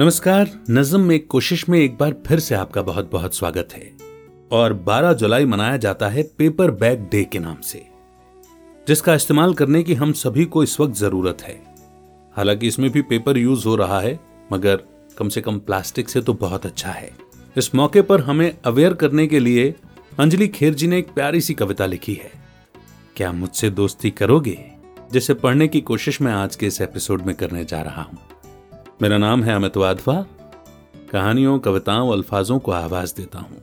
नमस्कार, नजम में कोशिश में एक बार फिर से आपका बहुत बहुत स्वागत है। और 12 जुलाई मनाया जाता है पेपर बैग डे के नाम से, जिसका इस्तेमाल करने की हम सभी को इस वक्त ज़रूरत है। हालाँकि इसमें भी पेपर यूज़ हो रहा है, मगर कम से कम प्लास्टिक से तो बहुत अच्छा है। इस मौके पर हमें अवेयर करने के लिए अंजलि खेर जी ने एक प्यारी सी कविता लिखी है। क्या मुझसे दोस्ती करोगे? जिसे पढ़ने की कोशिश मैं आज के इस एपिसोड में करने जा रहा हूँ। मेरा नाम है अमित वाधवा। कहानियों, कविताओं, अल्फाजों को आवाज़ देता हूँ।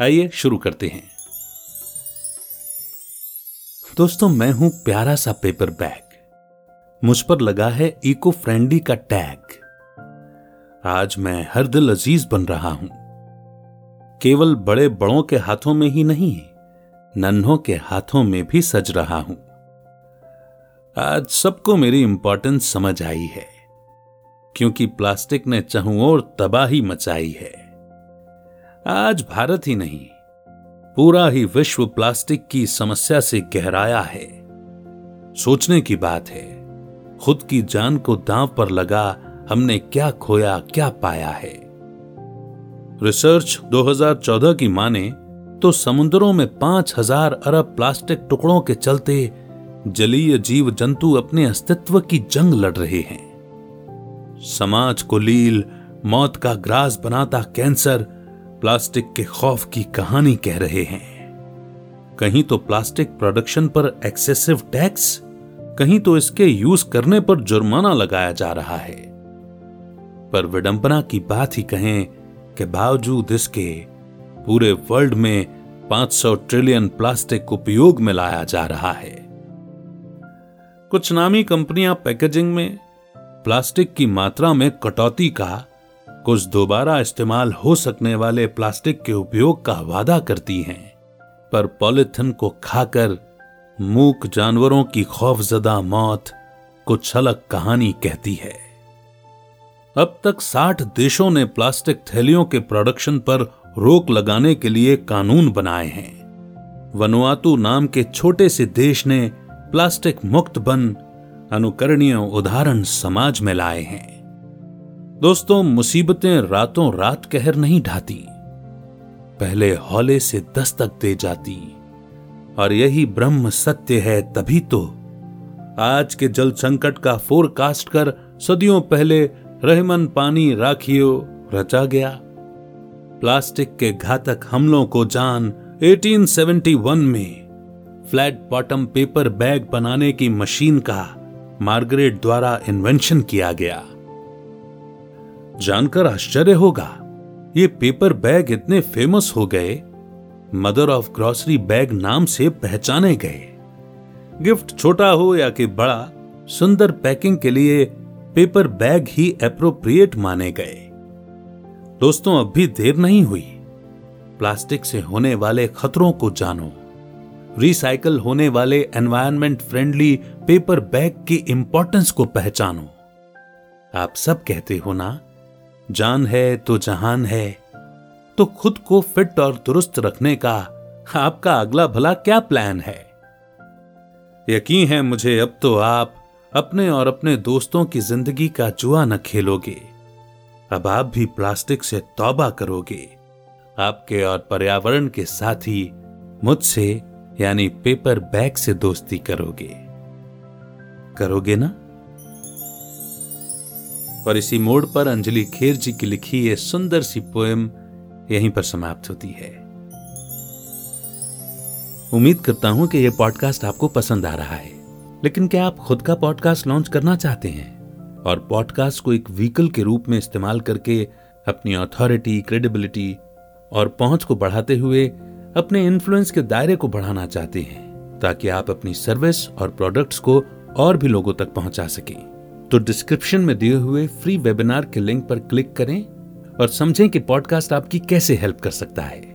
आइए शुरू करते हैं। दोस्तों, मैं हूँ प्यारा सा पेपर बैग मुझ पर लगा है इको फ्रेंडली का टैग आज मैं हर दिल अज़ीज़ बन रहा हूँ। केवल बड़े बड़ों के हाथों में ही नहीं, नन्हों के हाथों में भी सज रहा हूँ। आज सबको मेरी इंपॉर्टेंस समझ आई है। क्योंकि प्लास्टिक ने चहु और तबाही मचाई है। आज भारत ही नहीं, पूरा ही विश्व प्लास्टिक की समस्या से गहराया है। सोचने की बात है, खुद की जान को दांव पर लगा हमने क्या खोया, क्या पाया है। रिसर्च 2014 की माने तो समुद्रों में पाँच हज़ार अरब प्लास्टिक टुकड़ों के चलते जलीय जीव जंतु अपने अस्तित्व की जंग लड़ रहे हैं। समाज को लील, मौत का ग्रास बनाता कैंसर, प्लास्टिक के खौफ की कहानी कह रहे हैं। कहीं तो प्लास्टिक प्रोडक्शन पर एक्सेसिव टैक्स, कहीं तो इसके यूज़ करने पर जुर्माना लगाया जा रहा है। पर विडंबना की बात ही कहें कि बावजूद इसके, पूरे वर्ल्ड में 500 ट्रिलियन प्लास्टिक उपयोग में लाया जा रहा है। कुछ नामी कंपनियाँ पैकेजिंग में प्लास्टिक की मात्रा में कटौती का, कुछ दोबारा इस्तेमाल हो सकने वाले प्लास्टिक के उपयोग का वादा करती हैं, पर पॉलिथिन को खाकर मूक जानवरों की खौफजदा मौत कुछ अलग कहानी कहती है। अब तक 60 देशों ने प्लास्टिक थैलियों के प्रोडक्शन पर रोक लगाने के लिए कानून बनाए हैं। वनुआतु नाम के छोटे से देश ने प्लास्टिक मुक्त बन अनुकरणीय उदाहरण समाज में लाए हैं। दोस्तों, मुसीबतें रातों रात कहर नहीं ढाती। पहले हौले से दस्तक दे जाती। और यही ब्रह्म सत्य है तभी तो। आज के जल संकट का फोरकास्ट कर सदियों पहले रहमन पानी राखियो रचा गया। प्लास्टिक के घातक हमलों को जान 1871 में फ्लैट बॉटम पेपर बैग बनाने की मशीन का मार्गरेट द्वारा इन्वेंशन किया गया। जानकर आश्चर्य होगा, ये पेपर बैग इतने फ़ेमस हो गए, मदर ऑफ़ ग्रॉसरी बैग नाम से पहचाने गए। गिफ्ट छोटा हो या कि बड़ा, सुंदर पैकिंग के लिए पेपर बैग ही अप्रोप्रिएट माने गए। दोस्तों, अब भी देर नहीं हुई। प्लास्टिक से होने वाले खतरों को जानो। रिसाइकल होने वाले एनवायरमेंट फ्रेंडली पेपर बैग की इंपॉर्टेंस को पहचानो। आप सब कहते हो ना, जान है तो जहान है तो खुद को फिट और दुरुस्त रखने का आपका अगला भला क्या प्लान है? यकीन है मुझे अब तो आप अपने और अपने दोस्तों की ज़िंदगी का जुआ न खेलोगे। अब आप भी प्लास्टिक से तौबा करोगे। आपके और पर्यावरण के साथ ही मुझसे यानी पेपर बैग से दोस्ती करोगे। करोगे ना? और इसी मोड़ पर अंजलि खेर जी की लिखी ये सुंदर सी पोएम यहीं पर समाप्त होती है। उम्मीद करता हूँ कि यह पॉडकास्ट आपको पसंद आ रहा है। लेकिन क्या आप खुद का पॉडकास्ट लॉन्च करना चाहते हैं? और पॉडकास्ट को एक व्हीकल के रूप में इस्तेमाल करके अपनी अथॉरिटी क्रेडिबिलिटी और पहुँच को बढ़ाते हुए अपने इन्फ्लुएंस के दायरे को बढ़ाना चाहते हैं, ताकि आप अपनी सर्विस और प्रोडक्ट्स को और भी लोगों तक पहुँचा सकें। तो डिस्क्रिप्शन में दिए हुए फ्री वेबिनार के लिंक पर क्लिक करें और समझें कि पॉडकास्ट आपकी कैसे हेल्प कर सकता है।